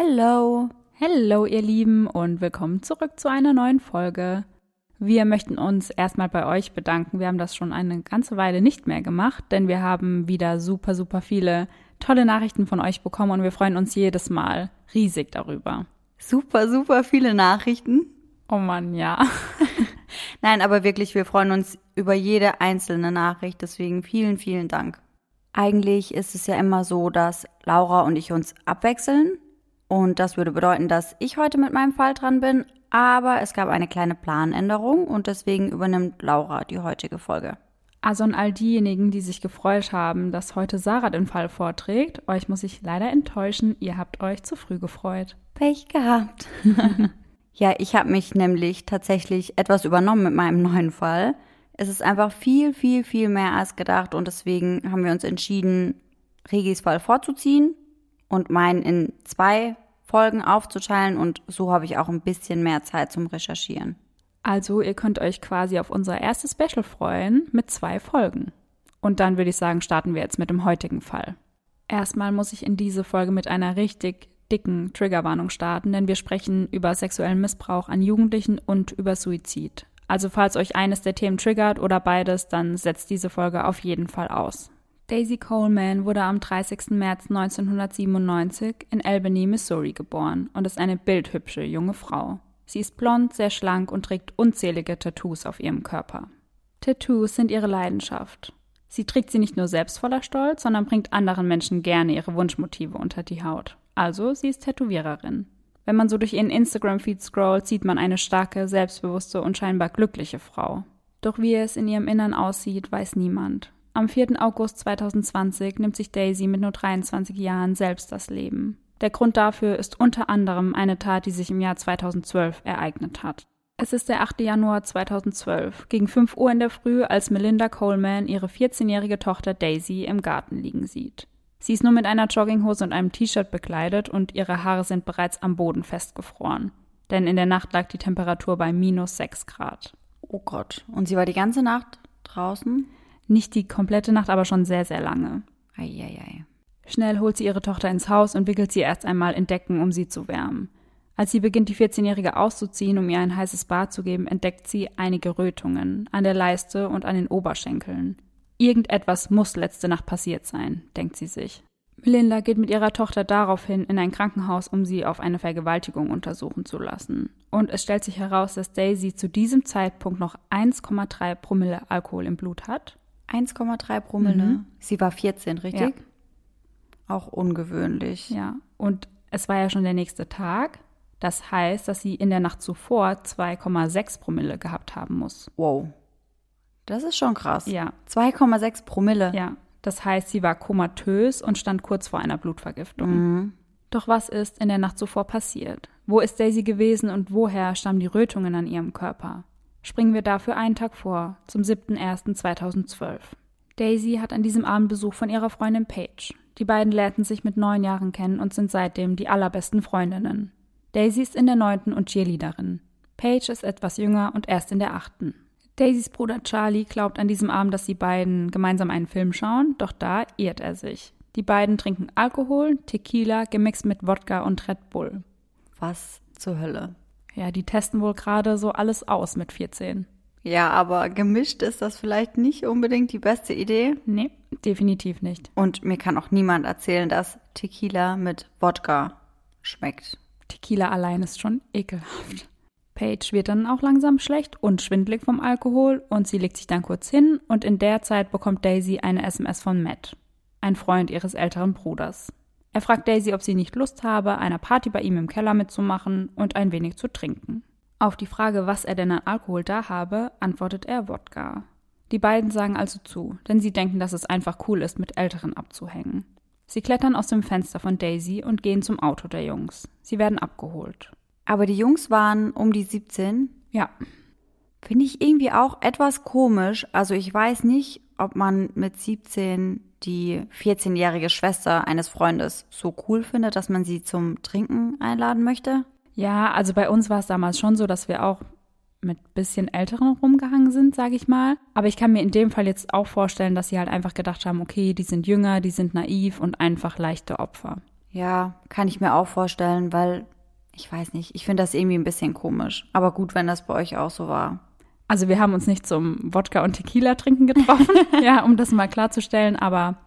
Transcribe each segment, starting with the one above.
Hello. Hello, ihr Lieben, und willkommen zurück zu einer neuen Folge. Wir möchten uns erstmal bei euch bedanken. Wir haben das schon eine ganze Weile nicht mehr gemacht, denn wir haben wieder super, super viele tolle Nachrichten von euch bekommen und wir freuen uns jedes Mal riesig darüber. Super, super viele Nachrichten. Oh Mann, ja. Nein, aber wirklich, wir freuen uns über jede einzelne Nachricht. Deswegen vielen, vielen Dank. Eigentlich ist es ja immer so, dass Laura und ich uns abwechseln. Und das würde bedeuten, dass ich heute mit meinem Fall dran bin, aber es gab eine kleine Planänderung und deswegen übernimmt Laura die heutige Folge. Also an all diejenigen, die sich gefreut haben, dass heute Sarah den Fall vorträgt, euch muss ich leider enttäuschen, ihr habt euch zu früh gefreut. Pech gehabt. ja, ich habe mich nämlich tatsächlich etwas übernommen mit meinem neuen Fall. Es ist einfach viel, viel, viel mehr als gedacht und deswegen haben wir uns entschieden, Regis Fall vorzuziehen und meinen in zwei Folgen aufzuteilen und so habe ich auch ein bisschen mehr Zeit zum Recherchieren. Also ihr könnt euch quasi auf unser erstes Special freuen mit zwei Folgen. Und dann würde ich sagen, starten wir jetzt mit dem heutigen Fall. Erstmal muss ich in diese Folge mit einer richtig dicken Triggerwarnung starten, denn wir sprechen über sexuellen Missbrauch an Jugendlichen und über Suizid. Also falls euch eines der Themen triggert oder beides, dann setzt diese Folge auf jeden Fall aus. Daisy Coleman wurde am 30. März 1997 in Albany, Missouri geboren und ist eine bildhübsche junge Frau. Sie ist blond, sehr schlank und trägt unzählige Tattoos auf ihrem Körper. Tattoos sind ihre Leidenschaft. Sie trägt sie nicht nur selbst voller Stolz, sondern bringt anderen Menschen gerne ihre Wunschmotive unter die Haut. Also, sie ist Tätowiererin. Wenn man so durch ihren Instagram-Feed scrollt, sieht man eine starke, selbstbewusste und scheinbar glückliche Frau. Doch wie es in ihrem Innern aussieht, weiß niemand. Am 4. August 2020 nimmt sich Daisy mit nur 23 Jahren selbst das Leben. Der Grund dafür ist unter anderem eine Tat, die sich im Jahr 2012 ereignet hat. Es ist der 8. Januar 2012, gegen 5 Uhr in der Früh, als Melinda Coleman ihre 14-jährige Tochter Daisy im Garten liegen sieht. Sie ist nur mit einer Jogginghose und einem T-Shirt bekleidet und ihre Haare sind bereits am Boden festgefroren. Denn in der Nacht lag die Temperatur bei minus 6 Grad. Oh Gott. Und sie war die ganze Nacht draußen? Nicht die komplette Nacht, aber schon sehr, sehr lange. Eieiei. Schnell holt sie ihre Tochter ins Haus und wickelt sie erst einmal in Decken, um sie zu wärmen. Als sie beginnt, die 14-Jährige auszuziehen, um ihr ein heißes Bad zu geben, entdeckt sie einige Rötungen an der Leiste und an den Oberschenkeln. Irgendetwas muss letzte Nacht passiert sein, denkt sie sich. Melinda geht mit ihrer Tochter daraufhin in ein Krankenhaus, um sie auf eine Vergewaltigung untersuchen zu lassen. Und es stellt sich heraus, dass Daisy zu diesem Zeitpunkt noch 1,3 Promille Alkohol im Blut hat 1,3 Promille. Mhm. Sie war 14, richtig? Ja. Auch ungewöhnlich. Ja, und es war ja schon der nächste Tag. Das heißt, dass sie in der Nacht zuvor 2,6 Promille gehabt haben muss. Wow. Das ist schon krass. Ja. 2,6 Promille. Ja. Das heißt, sie war komatös und stand kurz vor einer Blutvergiftung. Mhm. Doch was ist in der Nacht zuvor passiert? Wo ist Daisy gewesen und woher stammen die Rötungen an ihrem Körper? springen wir dafür einen Tag vor, zum 7.01.2012. Daisy hat an diesem Abend Besuch von ihrer Freundin Paige. Die beiden lernten sich mit neun Jahren kennen und sind seitdem die allerbesten Freundinnen. Daisy ist in der neunten und Cheerleaderin. Paige ist etwas jünger und erst in der achten. Daisys Bruder Charlie glaubt an diesem Abend, dass die beiden gemeinsam einen Film schauen, doch da irrt er sich. Die beiden trinken Alkohol, Tequila gemixt mit Wodka und Red Bull. Was zur Hölle? Ja, die testen wohl gerade so alles aus mit 14. Ja, aber gemischt ist das vielleicht nicht unbedingt die beste Idee. Nee, definitiv nicht. Und mir kann auch niemand erzählen, dass Tequila mit Wodka schmeckt. Tequila allein ist schon ekelhaft. Paige wird dann auch langsam schlecht und schwindlig vom Alkohol und sie legt sich dann kurz hin und in der Zeit bekommt Daisy eine SMS von Matt, ein Freund ihres älteren Bruders. Er fragt Daisy, ob sie nicht Lust habe, einer Party bei ihm im Keller mitzumachen und ein wenig zu trinken. Auf die Frage, was er denn an Alkohol da habe, antwortet er Wodka. Die beiden sagen also zu, denn sie denken, dass es einfach cool ist, mit Älteren abzuhängen. Sie klettern aus dem Fenster von Daisy und gehen zum Auto der Jungs. Sie werden abgeholt. Aber die Jungs waren um die 17? Ja. Finde ich irgendwie auch etwas komisch. Also ich weiß nicht, ob man mit 17 die 14-jährige Schwester eines Freundes so cool findet, dass man sie zum Trinken einladen möchte. Ja, also bei uns war es damals schon so, dass wir auch mit bisschen Älteren rumgehangen sind, sage ich mal. Aber ich kann mir in dem Fall jetzt auch vorstellen, dass sie halt einfach gedacht haben, okay, die sind jünger, die sind naiv und einfach leichte Opfer. Ja, kann ich mir auch vorstellen, weil ich weiß nicht, ich finde das irgendwie ein bisschen komisch. Aber gut, wenn das bei euch auch so war. Also wir haben uns nicht zum Wodka und Tequila trinken getroffen, ja, um das mal klarzustellen, aber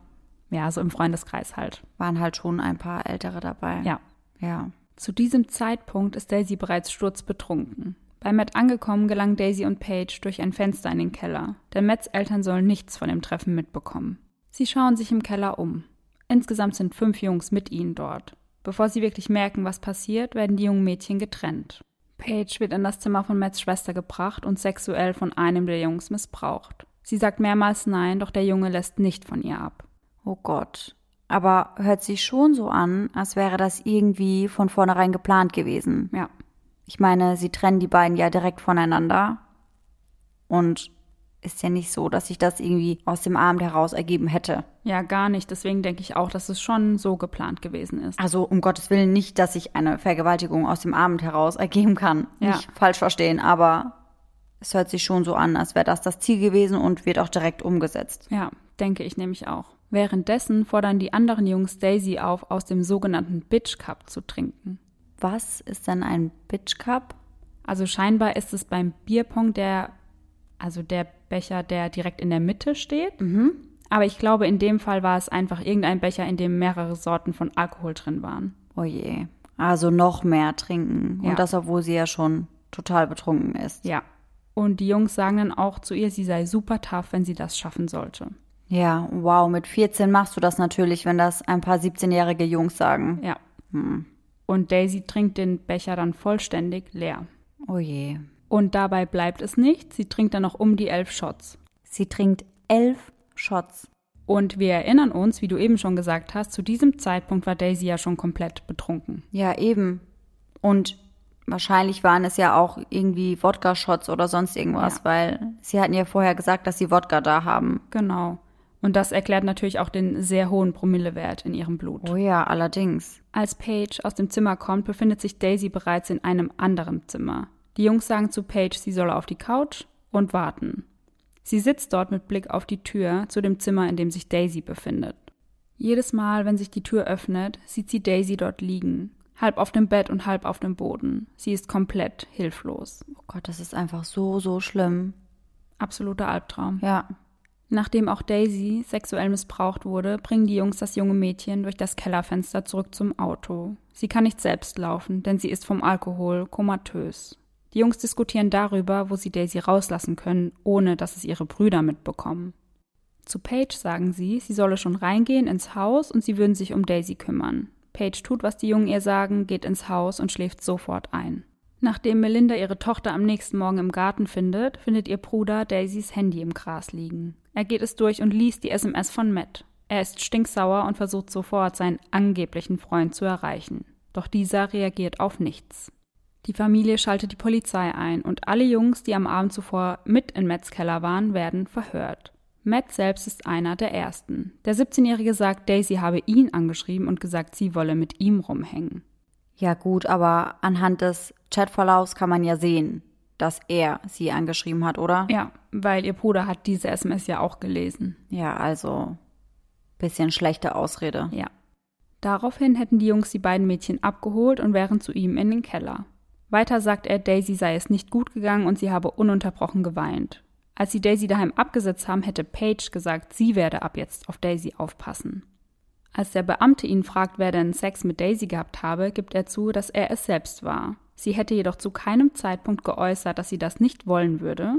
ja, so im Freundeskreis halt. Waren halt schon ein paar Ältere dabei. Ja. Ja. Zu diesem Zeitpunkt ist Daisy bereits sturzbetrunken. Bei Matt angekommen gelangen Daisy und Paige durch ein Fenster in den Keller, denn Matts Eltern sollen nichts von dem Treffen mitbekommen. Sie schauen sich im Keller um. Insgesamt sind fünf Jungs mit ihnen dort. Bevor sie wirklich merken, was passiert, werden die jungen Mädchen getrennt. Paige wird in das Zimmer von Matts Schwester gebracht und sexuell von einem der Jungs missbraucht. Sie sagt mehrmals Nein, doch der Junge lässt nicht von ihr ab. Oh Gott. Aber hört sich schon so an, als wäre das irgendwie von vornherein geplant gewesen. Ja. Ich meine, sie trennen die beiden ja direkt voneinander. Und ist ja nicht so, dass sich das irgendwie aus dem Abend heraus ergeben hätte. Ja, gar nicht. Deswegen denke ich auch, dass es schon so geplant gewesen ist. Also um Gottes Willen nicht, dass sich eine Vergewaltigung aus dem Abend heraus ergeben kann. Ja. Nicht falsch verstehen, aber es hört sich schon so an, als wäre das das Ziel gewesen und wird auch direkt umgesetzt. Ja, denke ich nämlich auch. Währenddessen fordern die anderen Jungs Daisy auf, aus dem sogenannten Bitch Cup zu trinken. Was ist denn ein Bitch Cup? Also scheinbar ist es beim Bierpong der, also der Becher, der direkt in der Mitte steht. Aber ich glaube, in dem Fall war es einfach irgendein Becher, in dem mehrere Sorten von Alkohol drin waren. Oh je. Also noch mehr trinken. Ja. Und das, obwohl sie ja schon total betrunken ist. Ja. Und die Jungs sagen dann auch zu ihr, sie sei super tough, wenn sie das schaffen sollte. Ja, wow, mit 14 machst du das natürlich, wenn das ein paar 17-jährige Jungs sagen. Ja. Und Daisy trinkt den Becher dann vollständig leer. Oh je. Und dabei bleibt es nicht. Sie trinkt dann noch um die elf Shots. Sie trinkt elf Shots. Und wir erinnern uns, wie du eben schon gesagt hast, zu diesem Zeitpunkt war Daisy ja schon komplett betrunken. Ja, eben. Und wahrscheinlich waren es ja auch irgendwie Wodka-Shots oder sonst irgendwas, Ja. weil sie hatten ja vorher gesagt, dass sie Wodka da haben. Genau. Und das erklärt natürlich auch den sehr hohen Promillewert in ihrem Blut. Oh ja, allerdings. Als Paige aus dem Zimmer kommt, befindet sich Daisy bereits in einem anderen Zimmer. Die Jungs sagen zu Paige, sie solle auf die Couch und warten. Sie sitzt dort mit Blick auf die Tür zu dem Zimmer, in dem sich Daisy befindet. Jedes Mal, wenn sich die Tür öffnet, sieht sie Daisy dort liegen, halb auf dem Bett und halb auf dem Boden. Sie ist komplett hilflos. Oh Gott, das ist einfach so, so schlimm. Absoluter Albtraum. Ja. Nachdem auch Daisy sexuell missbraucht wurde, bringen die Jungs das junge Mädchen durch das Kellerfenster zurück zum Auto. Sie kann nicht selbst laufen, denn sie ist vom Alkohol komatös. Die Jungs diskutieren darüber, wo sie Daisy rauslassen können, ohne dass es ihre Brüder mitbekommen. Zu Paige sagen sie, sie solle schon reingehen ins Haus und sie würden sich um Daisy kümmern. Paige tut, was die Jungen ihr sagen, geht ins Haus und schläft sofort ein. Nachdem Melinda ihre Tochter am nächsten Morgen im Garten findet, findet ihr Bruder Daisys Handy im Gras liegen. Er geht es durch und liest die SMS von Matt. Er ist stinksauer und versucht sofort, seinen angeblichen Freund zu erreichen. Doch dieser reagiert auf nichts. Die Familie schaltet die Polizei ein und alle Jungs, die am Abend zuvor mit in Matts Keller waren, werden verhört. Matt selbst ist einer der ersten. Der 17-Jährige sagt, Daisy habe ihn angeschrieben und gesagt, sie wolle mit ihm rumhängen. Ja gut, aber anhand des Chatverlaufs kann man ja sehen, dass er sie angeschrieben hat, oder? Ja, weil ihr Bruder hat diese SMS ja auch gelesen. Ja, also bisschen schlechte Ausrede. Ja. Daraufhin hätten die Jungs die beiden Mädchen abgeholt und wären zu ihm in den Keller. Weiter sagt er, Daisy sei es nicht gut gegangen und sie habe ununterbrochen geweint. Als sie Daisy daheim abgesetzt haben, hätte Paige gesagt, sie werde ab jetzt auf Daisy aufpassen. Als der Beamte ihn fragt, wer denn Sex mit Daisy gehabt habe, gibt er zu, dass er es selbst war. Sie hätte jedoch zu keinem Zeitpunkt geäußert, dass sie das nicht wollen würde.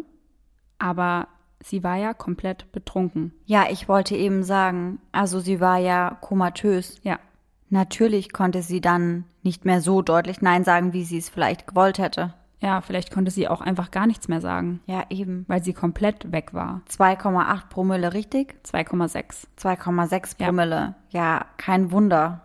Aber sie war ja komplett betrunken. Ja, ich wollte eben sagen, also sie war ja komatös. Ja, Natürlich konnte sie dann nicht mehr so deutlich Nein sagen, wie sie es vielleicht gewollt hätte. ja, vielleicht konnte sie auch einfach gar nichts mehr sagen, Ja, eben. weil sie komplett weg war. 2,8 Promille, richtig? 2,6. 2,6 Ja. Promille. Ja, kein Wunder.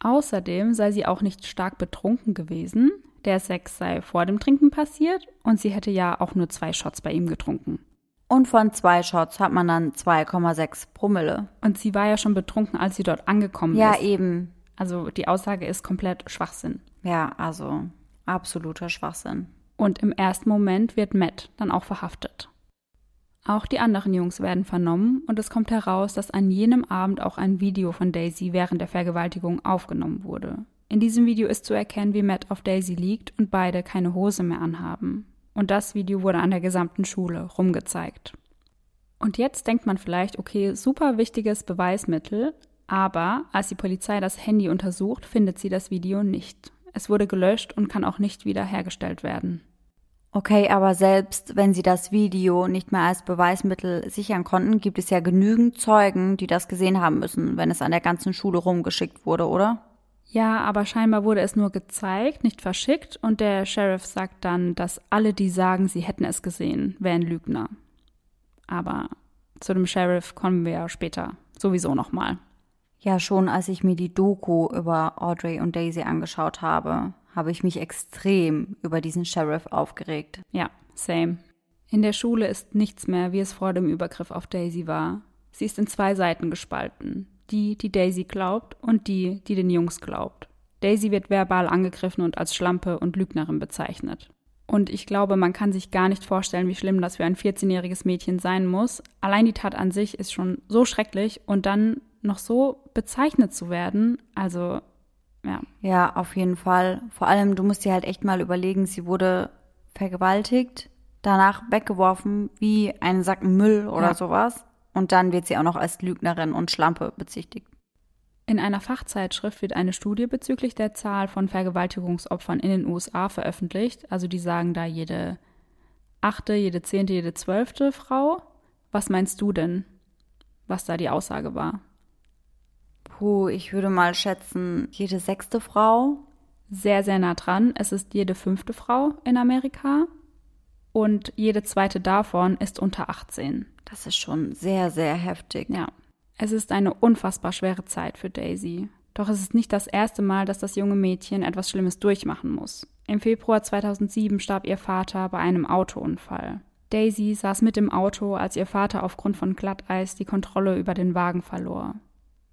Außerdem sei sie auch nicht stark betrunken gewesen. Der Sex sei vor dem Trinken passiert und sie hätte ja auch nur zwei Shots bei ihm getrunken. Und von zwei Shots hat man dann 2,6 Promille. Und sie war ja schon betrunken, als sie dort angekommen Ja, ist. eben. Also die Aussage ist komplett Schwachsinn. Ja, also absoluter Schwachsinn. Und im ersten Moment wird Matt dann auch verhaftet. Auch die anderen Jungs werden vernommen und es kommt heraus, dass an jenem Abend auch ein Video von Daisy während der Vergewaltigung aufgenommen wurde. In diesem Video ist zu erkennen, wie Matt auf Daisy liegt und beide keine Hose mehr anhaben. Und das Video wurde an der gesamten Schule rumgezeigt. Und jetzt denkt man vielleicht, okay, super wichtiges Beweismittel, aber als die Polizei das Handy untersucht, findet sie das Video nicht. Es wurde gelöscht und kann auch nicht wieder hergestellt werden. Okay, aber selbst wenn sie das Video nicht mehr als Beweismittel sichern konnten, gibt es ja genügend Zeugen, die das gesehen haben müssen, wenn es an der ganzen Schule rumgeschickt wurde, oder? Ja, aber scheinbar wurde es nur gezeigt, nicht verschickt, und der Sheriff sagt dann, dass alle, die sagen, sie hätten es gesehen, wären Lügner. Aber zu dem Sheriff kommen wir ja später sowieso nochmal. Ja, schon als ich mir die Doku über Audrey und Daisy angeschaut habe, habe ich mich extrem über diesen Sheriff aufgeregt. Ja, same. In der Schule ist nichts mehr, wie es vor dem Übergriff auf Daisy war. Sie ist in zwei Seiten gespalten. Die, die Daisy glaubt und die, die den Jungs glaubt. Daisy wird verbal angegriffen und als Schlampe und Lügnerin bezeichnet. Und ich glaube, man kann sich gar nicht vorstellen, wie schlimm das für ein 14-jähriges Mädchen sein muss. Allein die Tat an sich ist schon so schrecklich und dann noch so bezeichnet zu werden, also ja. Ja, auf jeden Fall. Vor allem, du musst dir halt echt mal überlegen, sie wurde vergewaltigt, danach weggeworfen wie einen Sack Müll oder ja. sowas. Und dann wird sie auch noch als Lügnerin und Schlampe bezichtigt. In einer Fachzeitschrift wird eine Studie bezüglich der Zahl von Vergewaltigungsopfern in den USA veröffentlicht. Also die sagen da jede achte, jede zehnte, jede zwölfte Frau. Was meinst du denn, was da die Aussage war? Puh, ich würde mal schätzen, jede sechste Frau. Sehr, sehr nah dran. Es ist jede fünfte Frau in Amerika. Und jede zweite davon ist unter 18. Das ist schon sehr, sehr heftig. Ja. Es ist eine unfassbar schwere Zeit für Daisy. Doch es ist nicht das erste Mal, dass das junge Mädchen etwas Schlimmes durchmachen muss. Im Februar 2007 starb ihr Vater bei einem Autounfall. Daisy saß mit im Auto, als ihr Vater aufgrund von Glatteis die Kontrolle über den Wagen verlor.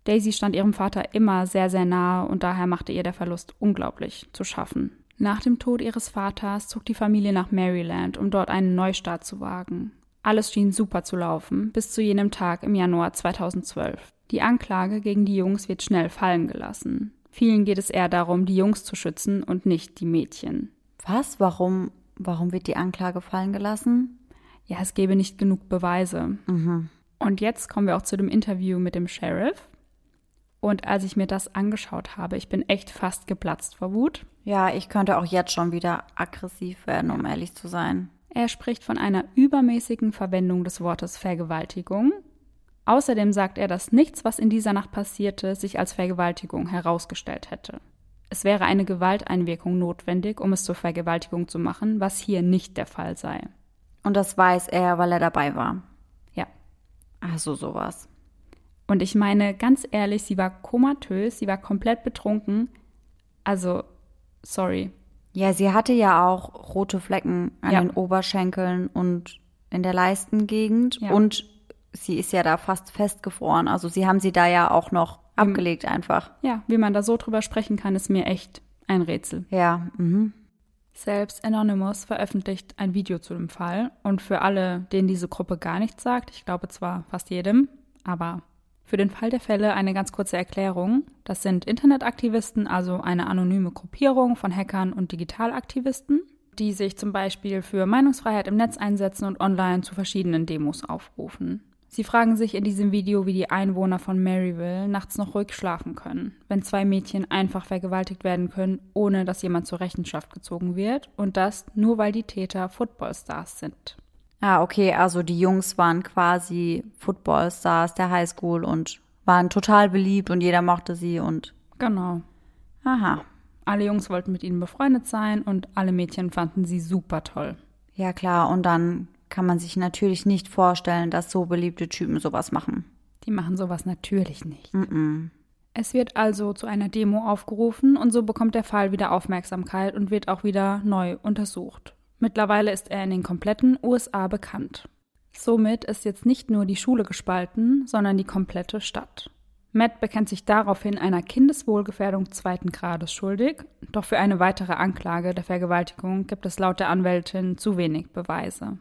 Daisy stand ihrem Vater immer sehr, sehr nahe und daher machte ihr der Verlust unglaublich zu schaffen. Nach dem Tod ihres Vaters zog die Familie nach Maryland, um dort einen Neustart zu wagen. Alles schien super zu laufen, bis zu jenem Tag im Januar 2012. Die Anklage gegen die Jungs wird schnell fallen gelassen. Vielen geht es eher darum, die Jungs zu schützen und nicht die Mädchen. Was? Warum, warum wird die Anklage fallen gelassen? Ja, es gäbe nicht genug Beweise. Mhm. Und jetzt kommen wir auch zu dem Interview mit dem Sheriff. Und als ich mir das angeschaut habe, ich bin echt fast geplatzt vor Wut. Ja, ich könnte auch jetzt schon wieder aggressiv werden, um ehrlich zu sein. Er spricht von einer übermäßigen Verwendung des Wortes Vergewaltigung. Außerdem sagt er, dass nichts, was in dieser Nacht passierte, sich als Vergewaltigung herausgestellt hätte. Es wäre eine Gewalteinwirkung notwendig, um es zur Vergewaltigung zu machen, was hier nicht der Fall sei. Und das weiß er, weil er dabei war. Ja. Also sowas. Und ich meine, ganz ehrlich, sie war komatös, sie war komplett betrunken. Also, sorry. Ja, sie hatte ja auch rote Flecken an ja. den Oberschenkeln und in der Leistengegend. Ja. Und sie ist ja da fast festgefroren. Also sie haben sie da ja auch noch abgelegt einfach. Ja, wie man da so drüber sprechen kann, ist mir echt ein Rätsel. Ja, mhm. Selbst Anonymous veröffentlicht ein Video zu dem Fall. Und für alle, denen diese Gruppe gar nichts sagt, ich glaube zwar fast jedem, aber für den Fall der Fälle eine ganz kurze Erklärung. Das sind Internetaktivisten, also eine anonyme Gruppierung von Hackern und Digitalaktivisten, die sich zum Beispiel für Meinungsfreiheit im Netz einsetzen und online zu verschiedenen Demos aufrufen. Sie fragen sich in diesem Video, wie die Einwohner von Maryville nachts noch ruhig schlafen können, wenn zwei Mädchen einfach vergewaltigt werden können, ohne dass jemand zur Rechenschaft gezogen wird und das nur weil die Täter Footballstars sind. Ah, okay, also die Jungs waren quasi Footballstars der Highschool und waren total beliebt und jeder mochte sie und. Genau. Aha. Alle Jungs wollten mit ihnen befreundet sein und alle Mädchen fanden sie super toll. Ja, klar, und dann kann man sich natürlich nicht vorstellen, dass so beliebte Typen sowas machen. Die machen sowas natürlich nicht. Mm -mm. Es wird also zu einer Demo aufgerufen und so bekommt der Fall wieder Aufmerksamkeit und wird auch wieder neu untersucht. Mittlerweile ist er in den kompletten USA bekannt. Somit ist jetzt nicht nur die Schule gespalten, sondern die komplette Stadt. Matt bekennt sich daraufhin einer Kindeswohlgefährdung zweiten Grades schuldig, doch für eine weitere Anklage der Vergewaltigung gibt es laut der Anwältin zu wenig Beweise.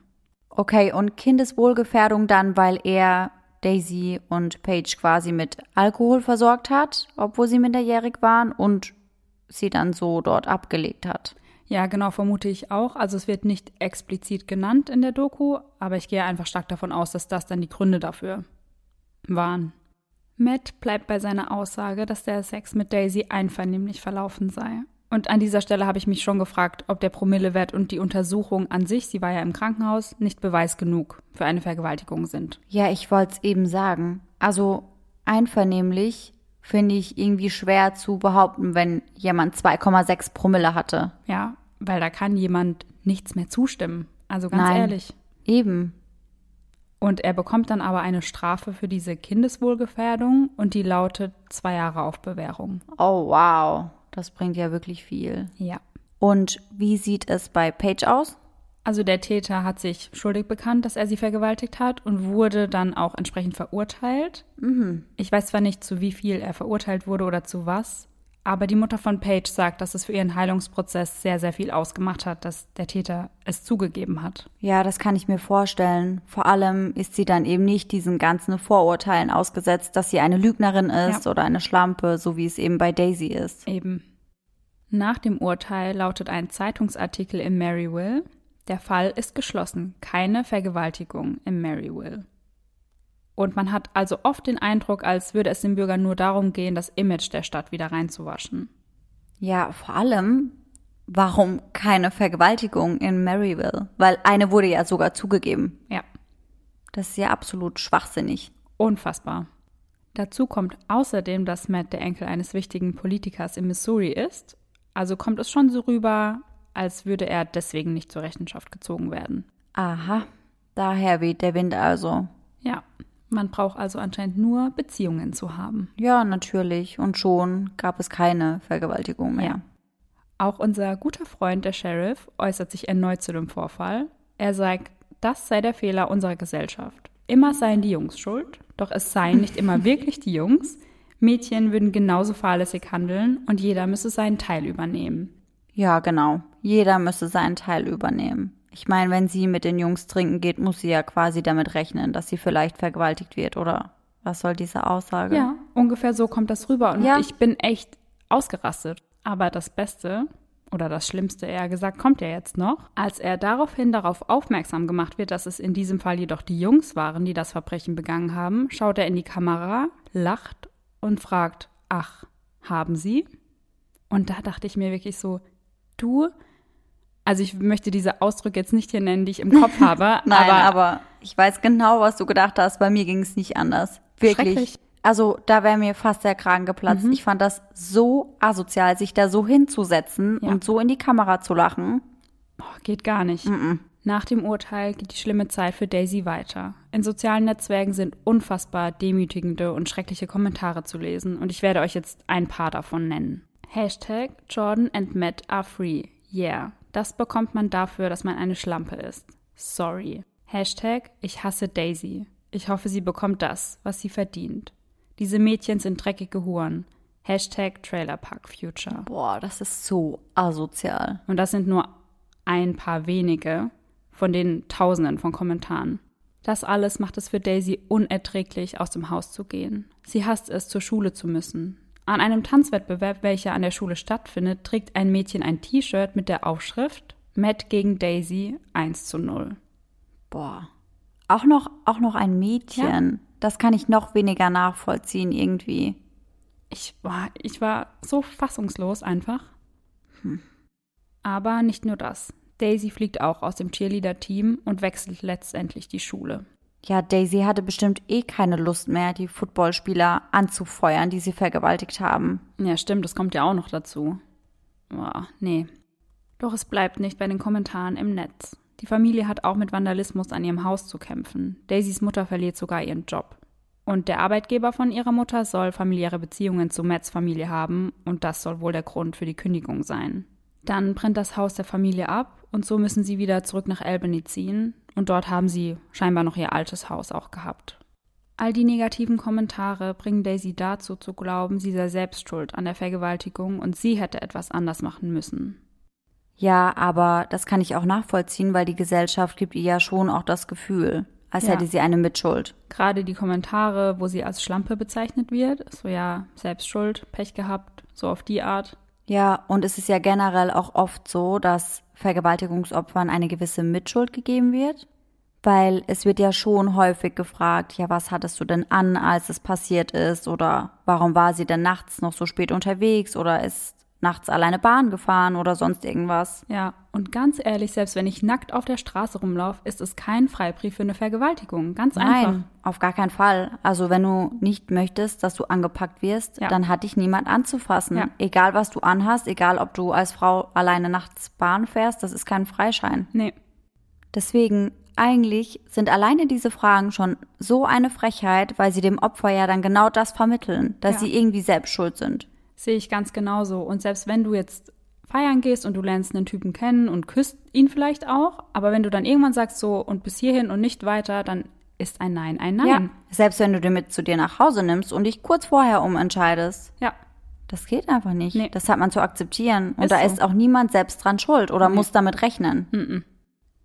Okay, und Kindeswohlgefährdung dann, weil er Daisy und Paige quasi mit Alkohol versorgt hat, obwohl sie minderjährig waren und sie dann so dort abgelegt hat. Ja, genau, vermute ich auch. Also es wird nicht explizit genannt in der Doku, aber ich gehe einfach stark davon aus, dass das dann die Gründe dafür waren. Matt bleibt bei seiner Aussage, dass der Sex mit Daisy einvernehmlich verlaufen sei. Und an dieser Stelle habe ich mich schon gefragt, ob der Promillewert und die Untersuchung an sich, sie war ja im Krankenhaus, nicht Beweis genug für eine Vergewaltigung sind. Ja, ich wollte es eben sagen. Also einvernehmlich finde ich irgendwie schwer zu behaupten, wenn jemand 2,6 Promille hatte. Ja, weil da kann jemand nichts mehr zustimmen. Also ganz Nein. ehrlich. Eben. Und er bekommt dann aber eine Strafe für diese Kindeswohlgefährdung und die lautet zwei Jahre auf Bewährung. Oh, wow. Das bringt ja wirklich viel. Ja. Und wie sieht es bei Paige aus? Also der Täter hat sich schuldig bekannt, dass er sie vergewaltigt hat und wurde dann auch entsprechend verurteilt. Mhm. Ich weiß zwar nicht, zu wie viel er verurteilt wurde oder zu was, aber die Mutter von Paige sagt, dass es für ihren Heilungsprozess sehr, sehr viel ausgemacht hat, dass der Täter es zugegeben hat. Ja, das kann ich mir vorstellen. Vor allem ist sie dann eben nicht diesen ganzen Vorurteilen ausgesetzt, dass sie eine Lügnerin ist Ja. oder eine Schlampe, so wie es eben bei Daisy ist. Eben. Nach dem Urteil lautet ein Zeitungsartikel im Maryville, der Fall ist geschlossen, keine Vergewaltigung im Maryville. Und man hat also oft den Eindruck, als würde es den Bürgern nur darum gehen, das Image der Stadt wieder reinzuwaschen. Ja, vor allem, warum keine Vergewaltigung in Maryville? Weil eine wurde ja sogar zugegeben. Ja, Das ist ja absolut schwachsinnig. unfassbar. Dazu kommt außerdem, dass Matt der Enkel eines wichtigen Politikers in Missouri ist. Also kommt es schon so rüber, als würde er deswegen nicht zur Rechenschaft gezogen werden. Aha, daher weht der Wind also. Ja, man braucht also anscheinend nur Beziehungen zu haben. Ja, natürlich. Und schon gab es keine Vergewaltigung mehr. Ja. Auch unser guter Freund, der Sheriff, äußert sich erneut zu dem Vorfall. Er sagt, das sei der Fehler unserer Gesellschaft. Immer seien die Jungs schuld, doch es seien nicht immer wirklich die Jungs. Mädchen würden genauso fahrlässig handeln und jeder müsse seinen Teil übernehmen. Ja, genau. Jeder müsse seinen Teil übernehmen. Ich meine, wenn sie mit den Jungs trinken geht, muss sie ja quasi damit rechnen, dass sie vielleicht vergewaltigt wird, oder? Was soll diese Aussage? Ja, ungefähr so kommt das rüber und Ja. ich bin echt ausgerastet. Aber das Beste oder das Schlimmste eher gesagt kommt ja jetzt noch, als er daraufhin darauf aufmerksam gemacht wird, dass es in diesem Fall jedoch die Jungs waren, die das Verbrechen begangen haben, schaut er in die Kamera, lacht und fragt, ach, haben Sie? Und da dachte ich mir wirklich so, du, also ich möchte diese Ausdrücke jetzt nicht hier nennen, die ich im Kopf habe, Nein, aber, aber, ich weiß genau, was du gedacht hast. Bei mir ging es nicht anders. Wirklich. Also da wäre mir fast der Kragen geplatzt. Ich fand das so asozial, sich da so hinzusetzen Ja. und so in die Kamera zu lachen. Oh, geht gar nicht. Nach dem Urteil geht die schlimme Zeit für Daisy weiter. In sozialen Netzwerken sind unfassbar demütigende und schreckliche Kommentare zu lesen und ich werde euch jetzt ein paar davon nennen. Hashtag Jordan and Matt are free. Yeah. Das bekommt man dafür, dass man eine Schlampe ist. Sorry. Hashtag Ich hasse Daisy. Ich hoffe, sie bekommt das, was sie verdient. Diese Mädchen sind dreckige Huren. Hashtag Trailer Park Future. Boah, das ist so asozial. Und das sind nur ein paar wenige von den Tausenden von Kommentaren. Das alles macht es für Daisy unerträglich, aus dem Haus zu gehen. Sie hasst es, zur Schule zu müssen. An einem Tanzwettbewerb, welcher an der Schule stattfindet, trägt ein Mädchen ein T-Shirt mit der Aufschrift Matt gegen Daisy 1 zu 0. Boah. Auch noch, auch noch ein Mädchen. Das kann ich noch weniger nachvollziehen irgendwie. Ich war, ich war so fassungslos einfach. Aber nicht nur das. Daisy fliegt auch aus dem Cheerleader-Team und wechselt letztendlich die Schule. Ja, Daisy hatte bestimmt eh keine Lust mehr, die Footballspieler anzufeuern, die sie vergewaltigt haben. Ja, stimmt, das kommt ja auch noch dazu. Boah, nee. Doch es bleibt nicht bei den Kommentaren im Netz. Die Familie hat auch mit Vandalismus an ihrem Haus zu kämpfen. Daisys Mutter verliert sogar ihren Job. Und der Arbeitgeber von ihrer Mutter soll familiäre Beziehungen zu Matts Familie haben und das soll wohl der Grund für die Kündigung sein. Dann brennt das Haus der Familie ab und so müssen sie wieder zurück nach Albany ziehen und dort haben sie scheinbar noch ihr altes Haus auch gehabt. All die negativen Kommentare bringen Daisy dazu zu glauben, sie sei selbst schuld an der Vergewaltigung und sie hätte etwas anders machen müssen. Ja, aber das kann ich auch nachvollziehen, weil die Gesellschaft gibt ihr ja schon auch das Gefühl, als Ja. hätte sie eine Mitschuld. Gerade die Kommentare, wo sie als Schlampe bezeichnet wird, so ja, selbst schuld, Pech gehabt, so auf die Art. Ja, und es ist ja generell auch oft so, dass Vergewaltigungsopfern eine gewisse Mitschuld gegeben wird. Weil es wird ja schon häufig gefragt, ja, was hattest du denn an, als es passiert ist? Oder warum war sie denn nachts noch so spät unterwegs? Oder ist nachts alleine Bahn gefahren oder sonst irgendwas? Ja, und ganz ehrlich, selbst wenn ich nackt auf der Straße rumlaufe, ist es kein Freibrief für eine Vergewaltigung. Ganz einfach. Nein, auf gar keinen Fall. Also wenn du nicht möchtest, dass du angepackt wirst, Ja. dann hat dich niemand anzufassen. Ja. Egal was du anhast, egal ob du als Frau alleine nachts Bahn fährst, das ist kein Freischein. Nee, Deswegen, eigentlich sind alleine diese Fragen schon so eine Frechheit, weil sie dem Opfer ja dann genau das vermitteln, dass Ja. sie irgendwie selbst schuld sind. Sehe ich ganz genauso. Und selbst wenn du jetzt feiern gehst und du lernst einen Typen kennen und küsst ihn vielleicht auch, aber wenn du dann irgendwann sagst so und bis hierhin und nicht weiter, dann ist ein Nein ein Nein. Ja. Selbst wenn du den mit zu dir nach Hause nimmst und dich kurz vorher umentscheidest. Ja. Das geht einfach nicht. Nee. Das hat man zu akzeptieren. Und Ist da so. ist auch niemand selbst dran schuld oder muss damit rechnen.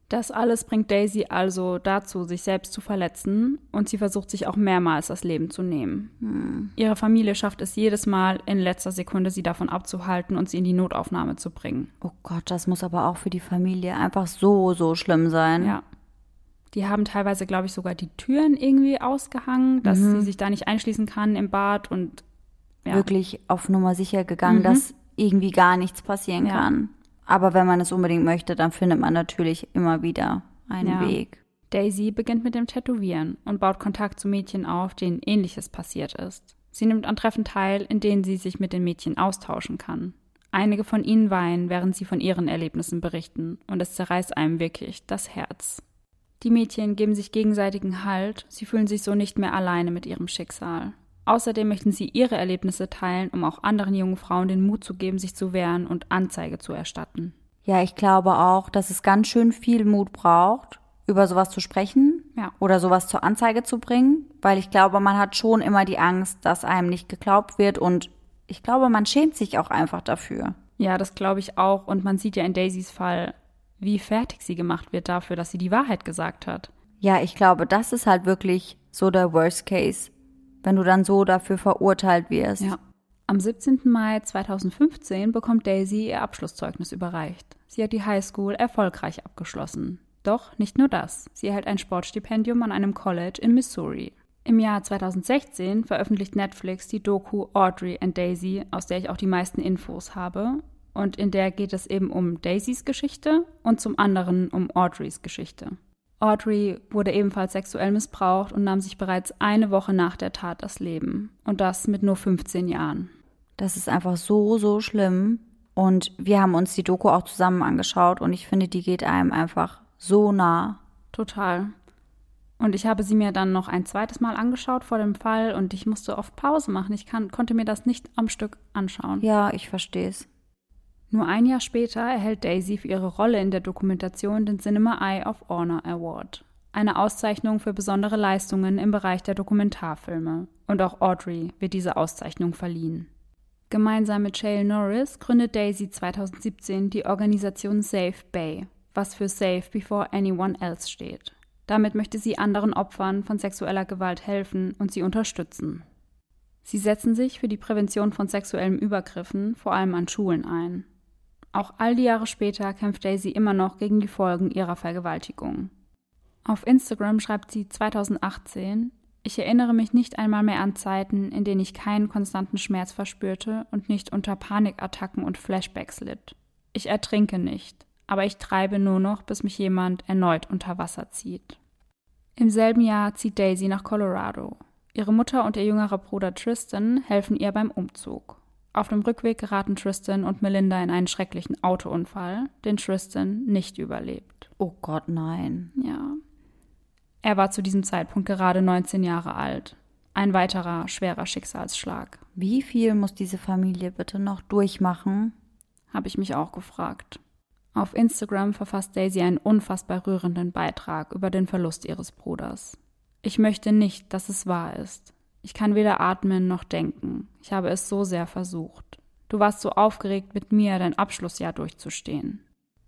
Das alles bringt Daisy also dazu, sich selbst zu verletzen und sie versucht sich auch mehrmals das Leben zu nehmen. Ihre Familie schafft es jedes Mal in letzter Sekunde, sie davon abzuhalten und sie in die Notaufnahme zu bringen. Oh Gott, das muss aber auch für die Familie einfach so, so schlimm sein. Ja. Die haben teilweise, glaube ich, sogar die Türen irgendwie ausgehangen, dass sie sich da nicht einschließen kann im Bad und ja. Wirklich auf Nummer sicher gegangen, dass irgendwie gar nichts passieren Ja. kann. Aber wenn man es unbedingt möchte, dann findet man natürlich immer wieder einen Ja. Weg. Daisy beginnt mit dem Tätowieren und baut Kontakt zu Mädchen auf, denen ähnliches passiert ist. Sie nimmt an Treffen teil, in denen sie sich mit den Mädchen austauschen kann. Einige von ihnen weinen, während sie von ihren Erlebnissen berichten, und es zerreißt einem wirklich das Herz. Die Mädchen geben sich gegenseitigen Halt, sie fühlen sich so nicht mehr alleine mit ihrem Schicksal. Außerdem möchten sie ihre Erlebnisse teilen, um auch anderen jungen Frauen den Mut zu geben, sich zu wehren und Anzeige zu erstatten. Ja, ich glaube auch, dass es ganz schön viel Mut braucht, über sowas zu sprechen Ja. oder sowas zur Anzeige zu bringen, weil ich glaube, man hat schon immer die Angst, dass einem nicht geglaubt wird und ich glaube, man schämt sich auch einfach dafür. Ja, das glaube ich auch. Und man sieht ja in Daisys Fall, wie fertig sie gemacht wird dafür, dass sie die Wahrheit gesagt hat. Ja, ich glaube, das ist halt wirklich so der Worst Case, wenn du dann so dafür verurteilt wirst. Am 17. Mai 2015 bekommt Daisy ihr Abschlusszeugnis überreicht. Sie hat die Highschool erfolgreich abgeschlossen. Doch nicht nur das. Sie erhält ein Sportstipendium an einem College in Missouri. Im Jahr 2016 veröffentlicht Netflix die Doku Audrey and Daisy, aus der ich auch die meisten Infos habe. Und in der geht es eben um Daisys Geschichte und zum anderen um Audreys Geschichte. Audrey wurde ebenfalls sexuell missbraucht und nahm sich bereits eine Woche nach der Tat das Leben. Und das mit nur 15 Jahren. Das ist einfach so, so schlimm. Und wir haben uns die Doku auch zusammen angeschaut und ich finde, die geht einem einfach so nah. Total. Und ich habe sie mir dann noch ein zweites Mal angeschaut vor dem Fall und ich musste oft Pause machen. Ich kann, konnte mir das nicht am Stück anschauen. Ja, ich verstehe es. Nur ein Jahr später erhält Daisy für ihre Rolle in der Dokumentation den Cinema Eye of Honor Award. Eine Auszeichnung für besondere Leistungen im Bereich der Dokumentarfilme. Und auch Audrey wird diese Auszeichnung verliehen. Gemeinsam mit Shale Norris gründet Daisy 2017 die Organisation Safe Bay, was für Safe Before Anyone Else steht. Damit möchte sie anderen Opfern von sexueller Gewalt helfen und sie unterstützen. Sie setzen sich für die Prävention von sexuellen Übergriffen, vor allem an Schulen, ein. Auch all die Jahre später kämpft Daisy immer noch gegen die Folgen ihrer Vergewaltigung. Auf Instagram schreibt sie 2018, ich erinnere mich nicht einmal mehr an Zeiten, in denen ich keinen konstanten Schmerz verspürte und nicht unter Panikattacken und Flashbacks litt. Ich ertrinke nicht, aber ich treibe nur noch, bis mich jemand erneut unter Wasser zieht. Im selben Jahr zieht Daisy nach Colorado. Ihre Mutter und ihr jüngerer Bruder Tristan helfen ihr beim Umzug. Auf dem Rückweg geraten Tristan und Melinda in einen schrecklichen Autounfall, den Tristan nicht überlebt. Oh Gott, nein. Ja. Er war zu diesem Zeitpunkt gerade 19 Jahre alt. Ein weiterer schwerer Schicksalsschlag, Wie viel muss diese Familie bitte noch durchmachen? habe ich mich auch gefragt. Auf Instagram verfasst Daisy einen unfassbar rührenden Beitrag über den Verlust ihres Bruders. Ich möchte nicht, dass es wahr ist. Ich kann weder atmen noch denken. Ich habe es so sehr versucht. Du warst so aufgeregt, mit mir dein Abschlussjahr durchzustehen.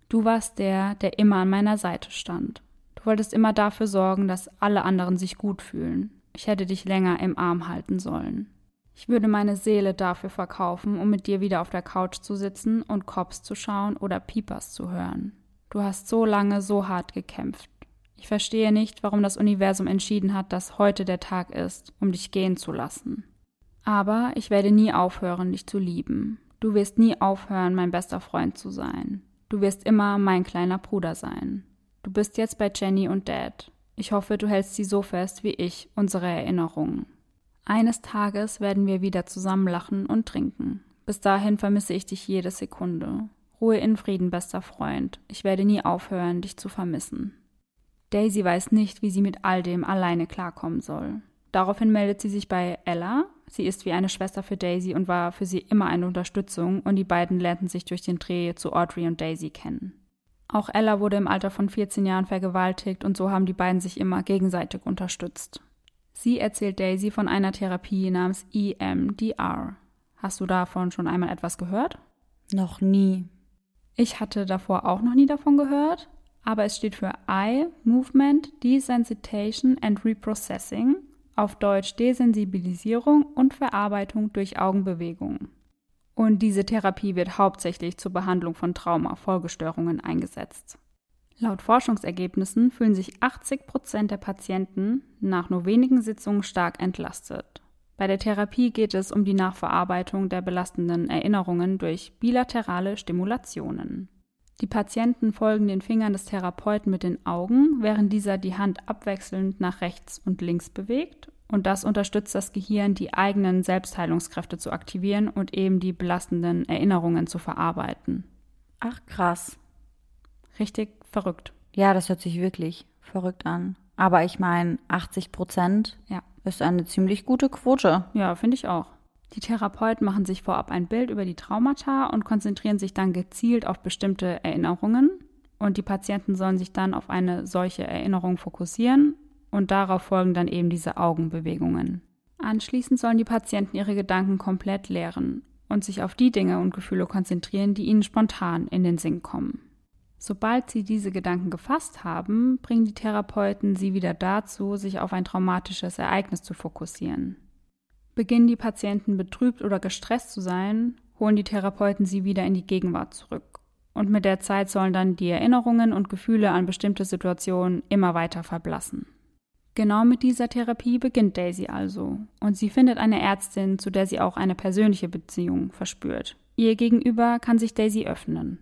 Du warst der, der immer an meiner Seite stand. Du wolltest immer dafür sorgen, dass alle anderen sich gut fühlen. Ich hätte dich länger im Arm halten sollen. Ich würde meine Seele dafür verkaufen, um mit dir wieder auf der Couch zu sitzen und Cops zu schauen oder Piepers zu hören. Du hast so lange so hart gekämpft. Ich verstehe nicht, warum das Universum entschieden hat, dass heute der Tag ist, um dich gehen zu lassen. Aber ich werde nie aufhören, dich zu lieben. Du wirst nie aufhören, mein bester Freund zu sein. Du wirst immer mein kleiner Bruder sein. Du bist jetzt bei Jenny und Dad. Ich hoffe, du hältst sie so fest wie ich unsere Erinnerungen. Eines Tages werden wir wieder zusammen lachen und trinken. Bis dahin vermisse ich dich jede Sekunde. Ruhe in Frieden, bester Freund. Ich werde nie aufhören, dich zu vermissen. Daisy weiß nicht, wie sie mit all dem alleine klarkommen soll. Daraufhin meldet sie sich bei Ella. Sie ist wie eine Schwester für Daisy und war für sie immer eine Unterstützung und die beiden lernten sich durch den Dreh zu Audrey und Daisy kennen. Auch Ella wurde im Alter von 14 Jahren vergewaltigt und so haben die beiden sich immer gegenseitig unterstützt. Sie erzählt Daisy von einer Therapie namens EMDR. Hast du davon schon einmal etwas gehört? Noch nie. Ich hatte davor auch noch nie davon gehört, aber es steht für Eye Movement Desensitization and Reprocessing, auf Deutsch Desensibilisierung und Verarbeitung durch Augenbewegungen. Und diese Therapie wird hauptsächlich zur Behandlung von Trauma-Folgestörungen eingesetzt. Laut Forschungsergebnissen fühlen sich 80 Prozent der Patienten nach nur wenigen Sitzungen stark entlastet. Bei der Therapie geht es um die Nachverarbeitung der belastenden Erinnerungen durch bilaterale Stimulationen. Die Patienten folgen den Fingern des Therapeuten mit den Augen, während dieser die Hand abwechselnd nach rechts und links bewegt. Und das unterstützt das Gehirn, die eigenen Selbstheilungskräfte zu aktivieren und eben die belastenden Erinnerungen zu verarbeiten. Ach, krass. Richtig verrückt. Ja, das hört sich wirklich verrückt an. Aber ich meine, 80 Prozent ja. ist eine ziemlich gute Quote. Ja, finde ich auch. Die Therapeuten machen sich vorab ein Bild über die Traumata und konzentrieren sich dann gezielt auf bestimmte Erinnerungen. Und die Patienten sollen sich dann auf eine solche Erinnerung fokussieren und darauf folgen dann eben diese Augenbewegungen. Anschließend sollen die Patienten ihre Gedanken komplett leeren und sich auf die Dinge und Gefühle konzentrieren, die ihnen spontan in den Sinn kommen. Sobald sie diese Gedanken gefasst haben, bringen die Therapeuten sie wieder dazu, sich auf ein traumatisches Ereignis zu fokussieren. Beginnen die Patienten betrübt oder gestresst zu sein, holen die Therapeuten sie wieder in die Gegenwart zurück. Und mit der Zeit sollen dann die Erinnerungen und Gefühle an bestimmte Situationen immer weiter verblassen. Genau mit dieser Therapie beginnt Daisy also, und sie findet eine Ärztin, zu der sie auch eine persönliche Beziehung verspürt. Ihr gegenüber kann sich Daisy öffnen.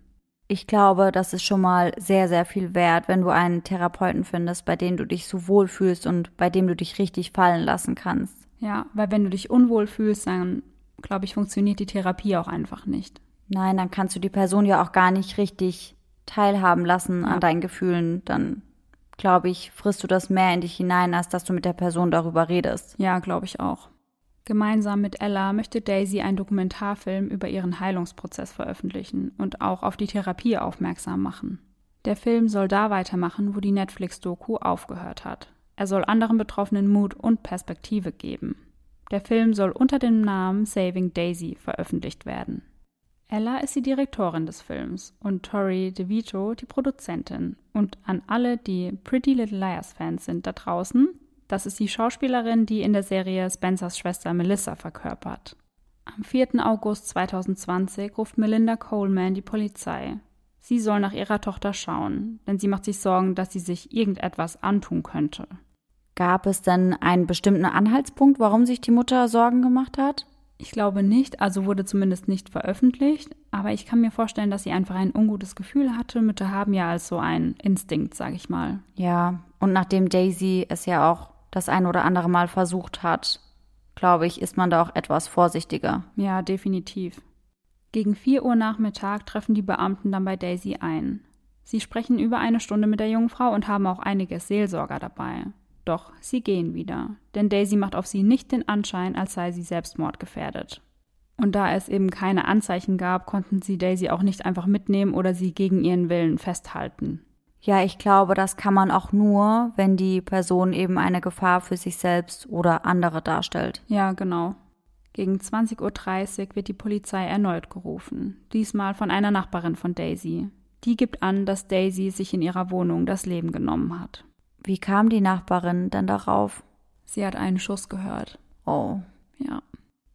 Ich glaube, das ist schon mal sehr, sehr viel wert, wenn du einen Therapeuten findest, bei dem du dich so wohl fühlst und bei dem du dich richtig fallen lassen kannst. Ja, weil wenn du dich unwohl fühlst, dann glaube ich, funktioniert die Therapie auch einfach nicht. Nein, dann kannst du die Person ja auch gar nicht richtig teilhaben lassen ja. an deinen Gefühlen. Dann, glaube ich, frisst du das mehr in dich hinein, als dass du mit der Person darüber redest. Ja, glaube ich auch. Gemeinsam mit Ella möchte Daisy einen Dokumentarfilm über ihren Heilungsprozess veröffentlichen und auch auf die Therapie aufmerksam machen. Der Film soll da weitermachen, wo die Netflix-Doku aufgehört hat. Er soll anderen Betroffenen Mut und Perspektive geben. Der Film soll unter dem Namen Saving Daisy veröffentlicht werden. Ella ist die Direktorin des Films und Tori DeVito die Produzentin. Und an alle, die Pretty Little Liars Fans sind da draußen, das ist die Schauspielerin, die in der Serie Spencers Schwester Melissa verkörpert. Am 4. August 2020 ruft Melinda Coleman die Polizei. Sie soll nach ihrer Tochter schauen, denn sie macht sich Sorgen, dass sie sich irgendetwas antun könnte. Gab es denn einen bestimmten Anhaltspunkt, warum sich die Mutter Sorgen gemacht hat? Ich glaube nicht, also wurde zumindest nicht veröffentlicht, aber ich kann mir vorstellen, dass sie einfach ein ungutes Gefühl hatte. Mütter haben ja als so einen Instinkt, sag ich mal. Ja, und nachdem Daisy es ja auch das ein oder andere Mal versucht hat, glaube ich, ist man da auch etwas vorsichtiger. Ja, definitiv. Gegen vier Uhr Nachmittag treffen die Beamten dann bei Daisy ein. Sie sprechen über eine Stunde mit der jungen Frau und haben auch einige Seelsorger dabei. Doch sie gehen wieder, denn Daisy macht auf sie nicht den Anschein, als sei sie selbstmordgefährdet. Und da es eben keine Anzeichen gab, konnten sie Daisy auch nicht einfach mitnehmen oder sie gegen ihren Willen festhalten. Ja, ich glaube, das kann man auch nur, wenn die Person eben eine Gefahr für sich selbst oder andere darstellt. Ja, genau. Gegen 20.30 Uhr wird die Polizei erneut gerufen, diesmal von einer Nachbarin von Daisy. Die gibt an, dass Daisy sich in ihrer Wohnung das Leben genommen hat. Wie kam die Nachbarin denn darauf? Sie hat einen Schuss gehört. Oh. Ja.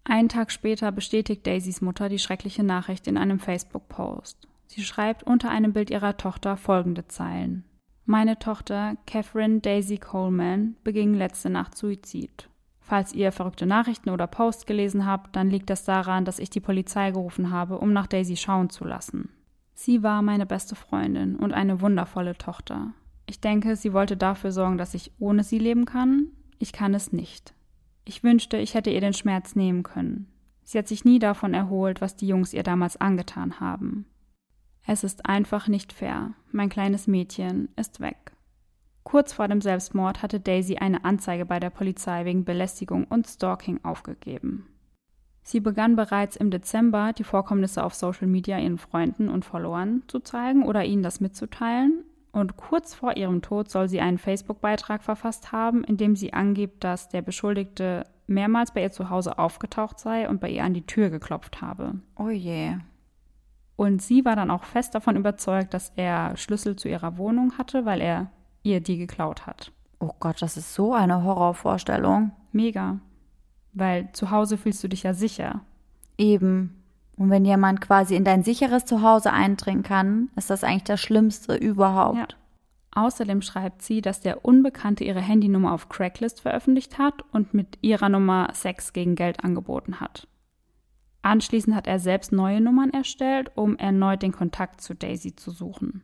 Einen Tag später bestätigt Daisys Mutter die schreckliche Nachricht in einem Facebook-Post. Sie schreibt unter einem Bild ihrer Tochter folgende Zeilen. Meine Tochter Catherine Daisy Coleman beging letzte Nacht Suizid. Falls ihr verrückte Nachrichten oder Posts gelesen habt, dann liegt das daran, dass ich die Polizei gerufen habe, um nach Daisy schauen zu lassen. Sie war meine beste Freundin und eine wundervolle Tochter. Ich denke, sie wollte dafür sorgen, dass ich ohne sie leben kann. Ich kann es nicht. Ich wünschte, ich hätte ihr den Schmerz nehmen können. Sie hat sich nie davon erholt, was die Jungs ihr damals angetan haben. Es ist einfach nicht fair. Mein kleines Mädchen ist weg. Kurz vor dem Selbstmord hatte Daisy eine Anzeige bei der Polizei wegen Belästigung und Stalking aufgegeben. Sie begann bereits im Dezember, die Vorkommnisse auf Social Media ihren Freunden und Followern zu zeigen oder ihnen das mitzuteilen, und kurz vor ihrem Tod soll sie einen Facebook-Beitrag verfasst haben, in dem sie angibt, dass der Beschuldigte mehrmals bei ihr zu Hause aufgetaucht sei und bei ihr an die Tür geklopft habe. Oh je. Und sie war dann auch fest davon überzeugt, dass er Schlüssel zu ihrer Wohnung hatte, weil er ihr die geklaut hat. Oh Gott, das ist so eine Horrorvorstellung. Mega. Weil zu Hause fühlst du dich ja sicher. Eben. Und wenn jemand quasi in dein sicheres Zuhause eindringen kann, ist das eigentlich das Schlimmste überhaupt. Ja. Außerdem schreibt sie, dass der Unbekannte ihre Handynummer auf Cracklist veröffentlicht hat und mit ihrer Nummer Sex gegen Geld angeboten hat. Anschließend hat er selbst neue Nummern erstellt, um erneut den Kontakt zu Daisy zu suchen.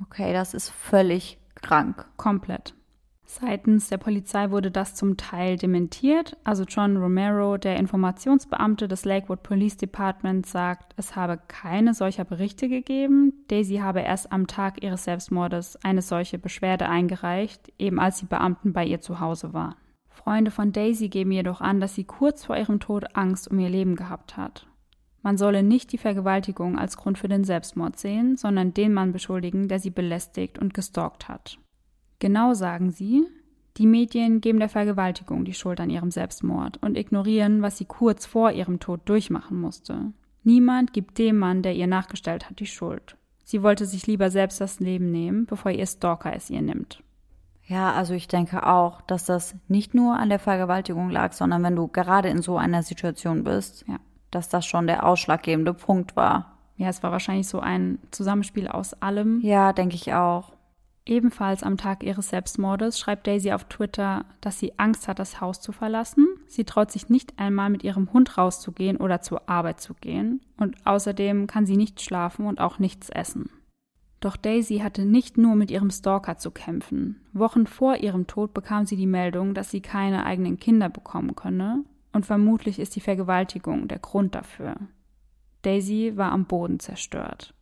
Okay, das ist völlig krank. Komplett. Seitens der Polizei wurde das zum Teil dementiert. Also John Romero, der Informationsbeamte des Lakewood Police Department, sagt, es habe keine solcher Berichte gegeben. Daisy habe erst am Tag ihres Selbstmordes eine solche Beschwerde eingereicht, eben als die Beamten bei ihr zu Hause waren. Freunde von Daisy geben jedoch an, dass sie kurz vor ihrem Tod Angst um ihr Leben gehabt hat. Man solle nicht die Vergewaltigung als Grund für den Selbstmord sehen, sondern den Mann beschuldigen, der sie belästigt und gestalkt hat. Genau sagen sie, die Medien geben der Vergewaltigung die Schuld an ihrem Selbstmord und ignorieren, was sie kurz vor ihrem Tod durchmachen musste. Niemand gibt dem Mann, der ihr nachgestellt hat, die Schuld. Sie wollte sich lieber selbst das Leben nehmen, bevor ihr Stalker es ihr nimmt. Ja, also ich denke auch, dass das nicht nur an der Vergewaltigung lag, sondern wenn du gerade in so einer Situation bist, ja dass das schon der ausschlaggebende Punkt war. Ja, es war wahrscheinlich so ein Zusammenspiel aus allem. Ja, denke ich auch. Ebenfalls am Tag ihres Selbstmordes schreibt Daisy auf Twitter, dass sie Angst hat, das Haus zu verlassen. Sie traut sich nicht einmal mit ihrem Hund rauszugehen oder zur Arbeit zu gehen. Und außerdem kann sie nicht schlafen und auch nichts essen. Doch Daisy hatte nicht nur mit ihrem Stalker zu kämpfen. Wochen vor ihrem Tod bekam sie die Meldung, dass sie keine eigenen Kinder bekommen könne und vermutlich ist die Vergewaltigung der Grund dafür. Daisy war am Boden zerstört.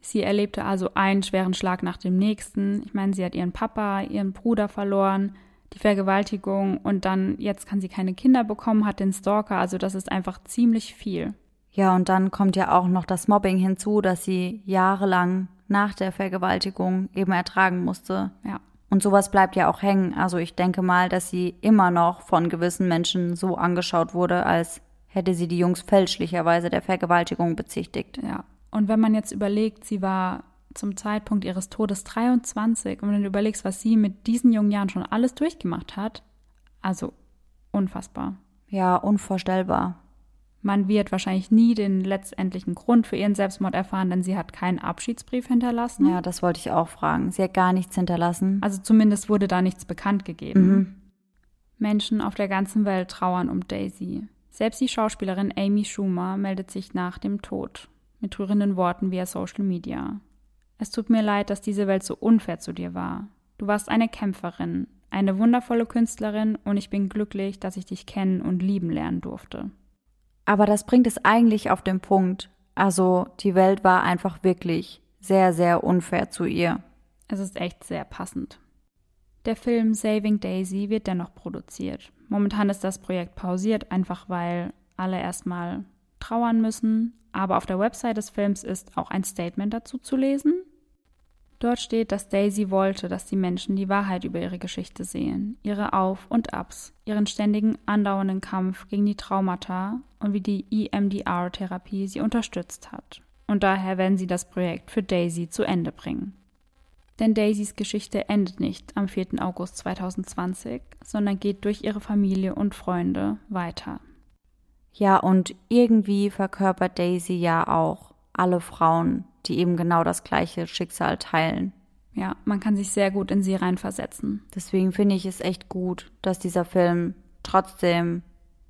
Sie erlebte also einen schweren Schlag nach dem nächsten. Ich meine, sie hat ihren Papa, ihren Bruder verloren, die Vergewaltigung und dann jetzt kann sie keine Kinder bekommen, hat den Stalker, also das ist einfach ziemlich viel. Ja, und dann kommt ja auch noch das Mobbing hinzu, dass sie jahrelang nach der Vergewaltigung eben ertragen musste. Ja. Und sowas bleibt ja auch hängen. Also ich denke mal, dass sie immer noch von gewissen Menschen so angeschaut wurde, als hätte sie die Jungs fälschlicherweise der Vergewaltigung bezichtigt. Ja. Und wenn man jetzt überlegt, sie war zum Zeitpunkt ihres Todes 23 und wenn du überlegst, was sie mit diesen jungen Jahren schon alles durchgemacht hat, also unfassbar. Ja, unvorstellbar. Man wird wahrscheinlich nie den letztendlichen Grund für ihren Selbstmord erfahren, denn sie hat keinen Abschiedsbrief hinterlassen. Ja, das wollte ich auch fragen. Sie hat gar nichts hinterlassen. Also zumindest wurde da nichts bekannt gegeben. Mhm. Menschen auf der ganzen Welt trauern um Daisy. Selbst die Schauspielerin Amy Schumer meldet sich nach dem Tod mit rührenden Worten via Social Media. Es tut mir leid, dass diese Welt so unfair zu dir war. Du warst eine Kämpferin, eine wundervolle Künstlerin und ich bin glücklich, dass ich dich kennen und lieben lernen durfte. Aber das bringt es eigentlich auf den Punkt. Also die Welt war einfach wirklich sehr, sehr unfair zu ihr. Es ist echt sehr passend. Der Film Saving Daisy wird dennoch produziert. Momentan ist das Projekt pausiert, einfach weil alle erstmal trauern müssen. Aber auf der Website des Films ist auch ein Statement dazu zu lesen. Dort steht, dass Daisy wollte, dass die Menschen die Wahrheit über ihre Geschichte sehen, ihre Auf- und Abs, ihren ständigen andauernden Kampf gegen die Traumata und wie die EMDR-Therapie sie unterstützt hat. Und daher werden sie das Projekt für Daisy zu Ende bringen. Denn Daisys Geschichte endet nicht am 4. August 2020, sondern geht durch ihre Familie und Freunde weiter. Ja, und irgendwie verkörpert Daisy ja auch alle Frauen, die eben genau das gleiche Schicksal teilen. Ja, man kann sich sehr gut in sie reinversetzen. Deswegen finde ich es echt gut, dass dieser Film trotzdem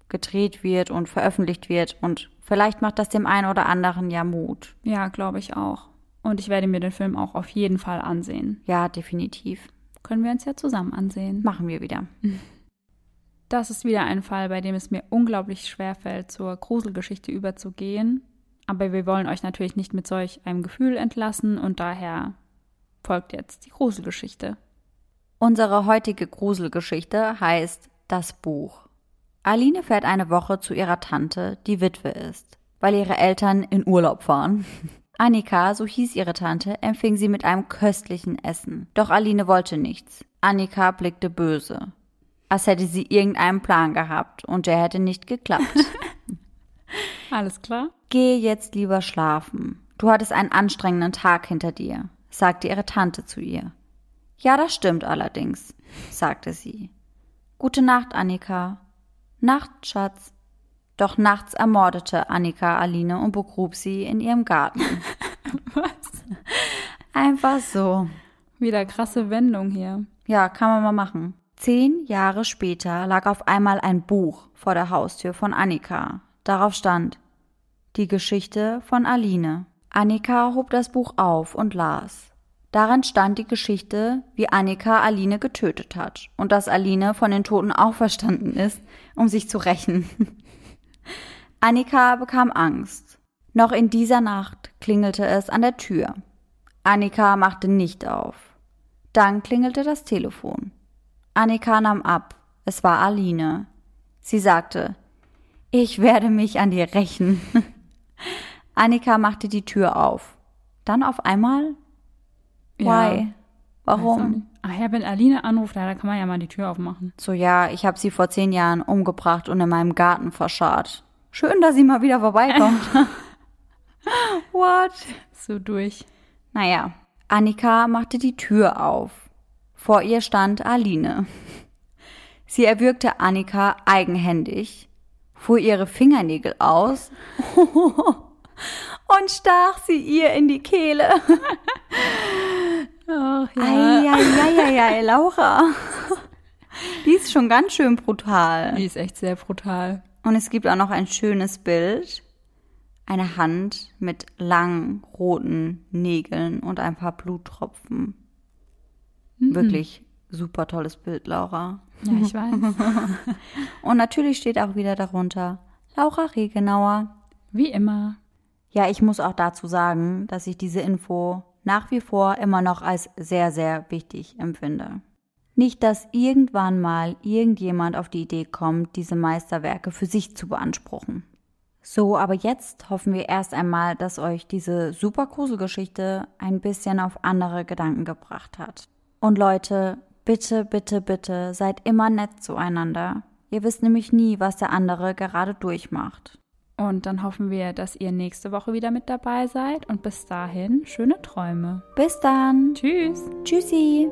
gedreht wird und veröffentlicht wird und vielleicht macht das dem einen oder anderen ja Mut. Ja, glaube ich auch. Und ich werde mir den Film auch auf jeden Fall ansehen. Ja, definitiv. Können wir uns ja zusammen ansehen. Machen wir wieder. Das ist wieder ein Fall, bei dem es mir unglaublich schwer fällt, zur Gruselgeschichte überzugehen. Aber wir wollen euch natürlich nicht mit solch einem Gefühl entlassen und daher folgt jetzt die Gruselgeschichte. Unsere heutige Gruselgeschichte heißt Das Buch. Aline fährt eine Woche zu ihrer Tante, die Witwe ist, weil ihre Eltern in Urlaub fahren. Annika, so hieß ihre Tante, empfing sie mit einem köstlichen Essen. Doch Aline wollte nichts. Annika blickte böse. Als hätte sie irgendeinen Plan gehabt und der hätte nicht geklappt. Alles klar? Geh jetzt lieber schlafen. Du hattest einen anstrengenden Tag hinter dir, sagte ihre Tante zu ihr. Ja, das stimmt allerdings, sagte sie. Gute Nacht, Annika. Nacht, Schatz. Doch nachts ermordete Annika Aline und begrub sie in ihrem Garten. Was? Einfach so. Wieder krasse Wendung hier. Ja, kann man mal machen. Zehn Jahre später lag auf einmal ein Buch vor der Haustür von Annika. Darauf stand Die Geschichte von Aline. Annika hob das Buch auf und las. Darin stand die Geschichte, wie Annika Aline getötet hat und dass Aline von den Toten auferstanden ist, um sich zu rächen. Annika bekam Angst. Noch in dieser Nacht klingelte es an der Tür. Annika machte nicht auf. Dann klingelte das Telefon. Annika nahm ab. Es war Aline. Sie sagte, ich werde mich an dir rächen. Annika machte die Tür auf. Dann auf einmal? Why? Ja, Warum? Ach ja, wenn Aline anruft, da kann man ja mal die Tür aufmachen. So, ja, ich habe sie vor zehn Jahren umgebracht und in meinem Garten verscharrt. Schön, dass sie mal wieder vorbeikommt. What? So durch. Naja, Annika machte die Tür auf. Vor ihr stand Aline. Sie erwürgte Annika eigenhändig, fuhr ihre Fingernägel aus und stach sie ihr in die Kehle. Ach Eieieiei, Laura. Die ist schon ganz schön brutal. Die ist echt sehr brutal. Und es gibt auch noch ein schönes Bild. Eine Hand mit langen roten Nägeln und ein paar Bluttropfen. Wirklich super tolles Bild, Laura. Ja, ich weiß. Und natürlich steht auch wieder darunter Laura Regenauer. Wie immer. Ja, ich muss auch dazu sagen, dass ich diese Info nach wie vor immer noch als sehr, sehr wichtig empfinde. Nicht, dass irgendwann mal irgendjemand auf die Idee kommt, diese Meisterwerke für sich zu beanspruchen. So, aber jetzt hoffen wir erst einmal, dass euch diese super Gruselgeschichte ein bisschen auf andere Gedanken gebracht hat. Und Leute, bitte, bitte, bitte, seid immer nett zueinander. Ihr wisst nämlich nie, was der andere gerade durchmacht. Und dann hoffen wir, dass ihr nächste Woche wieder mit dabei seid. Und bis dahin, schöne Träume. Bis dann. Tschüss. Tschüssi.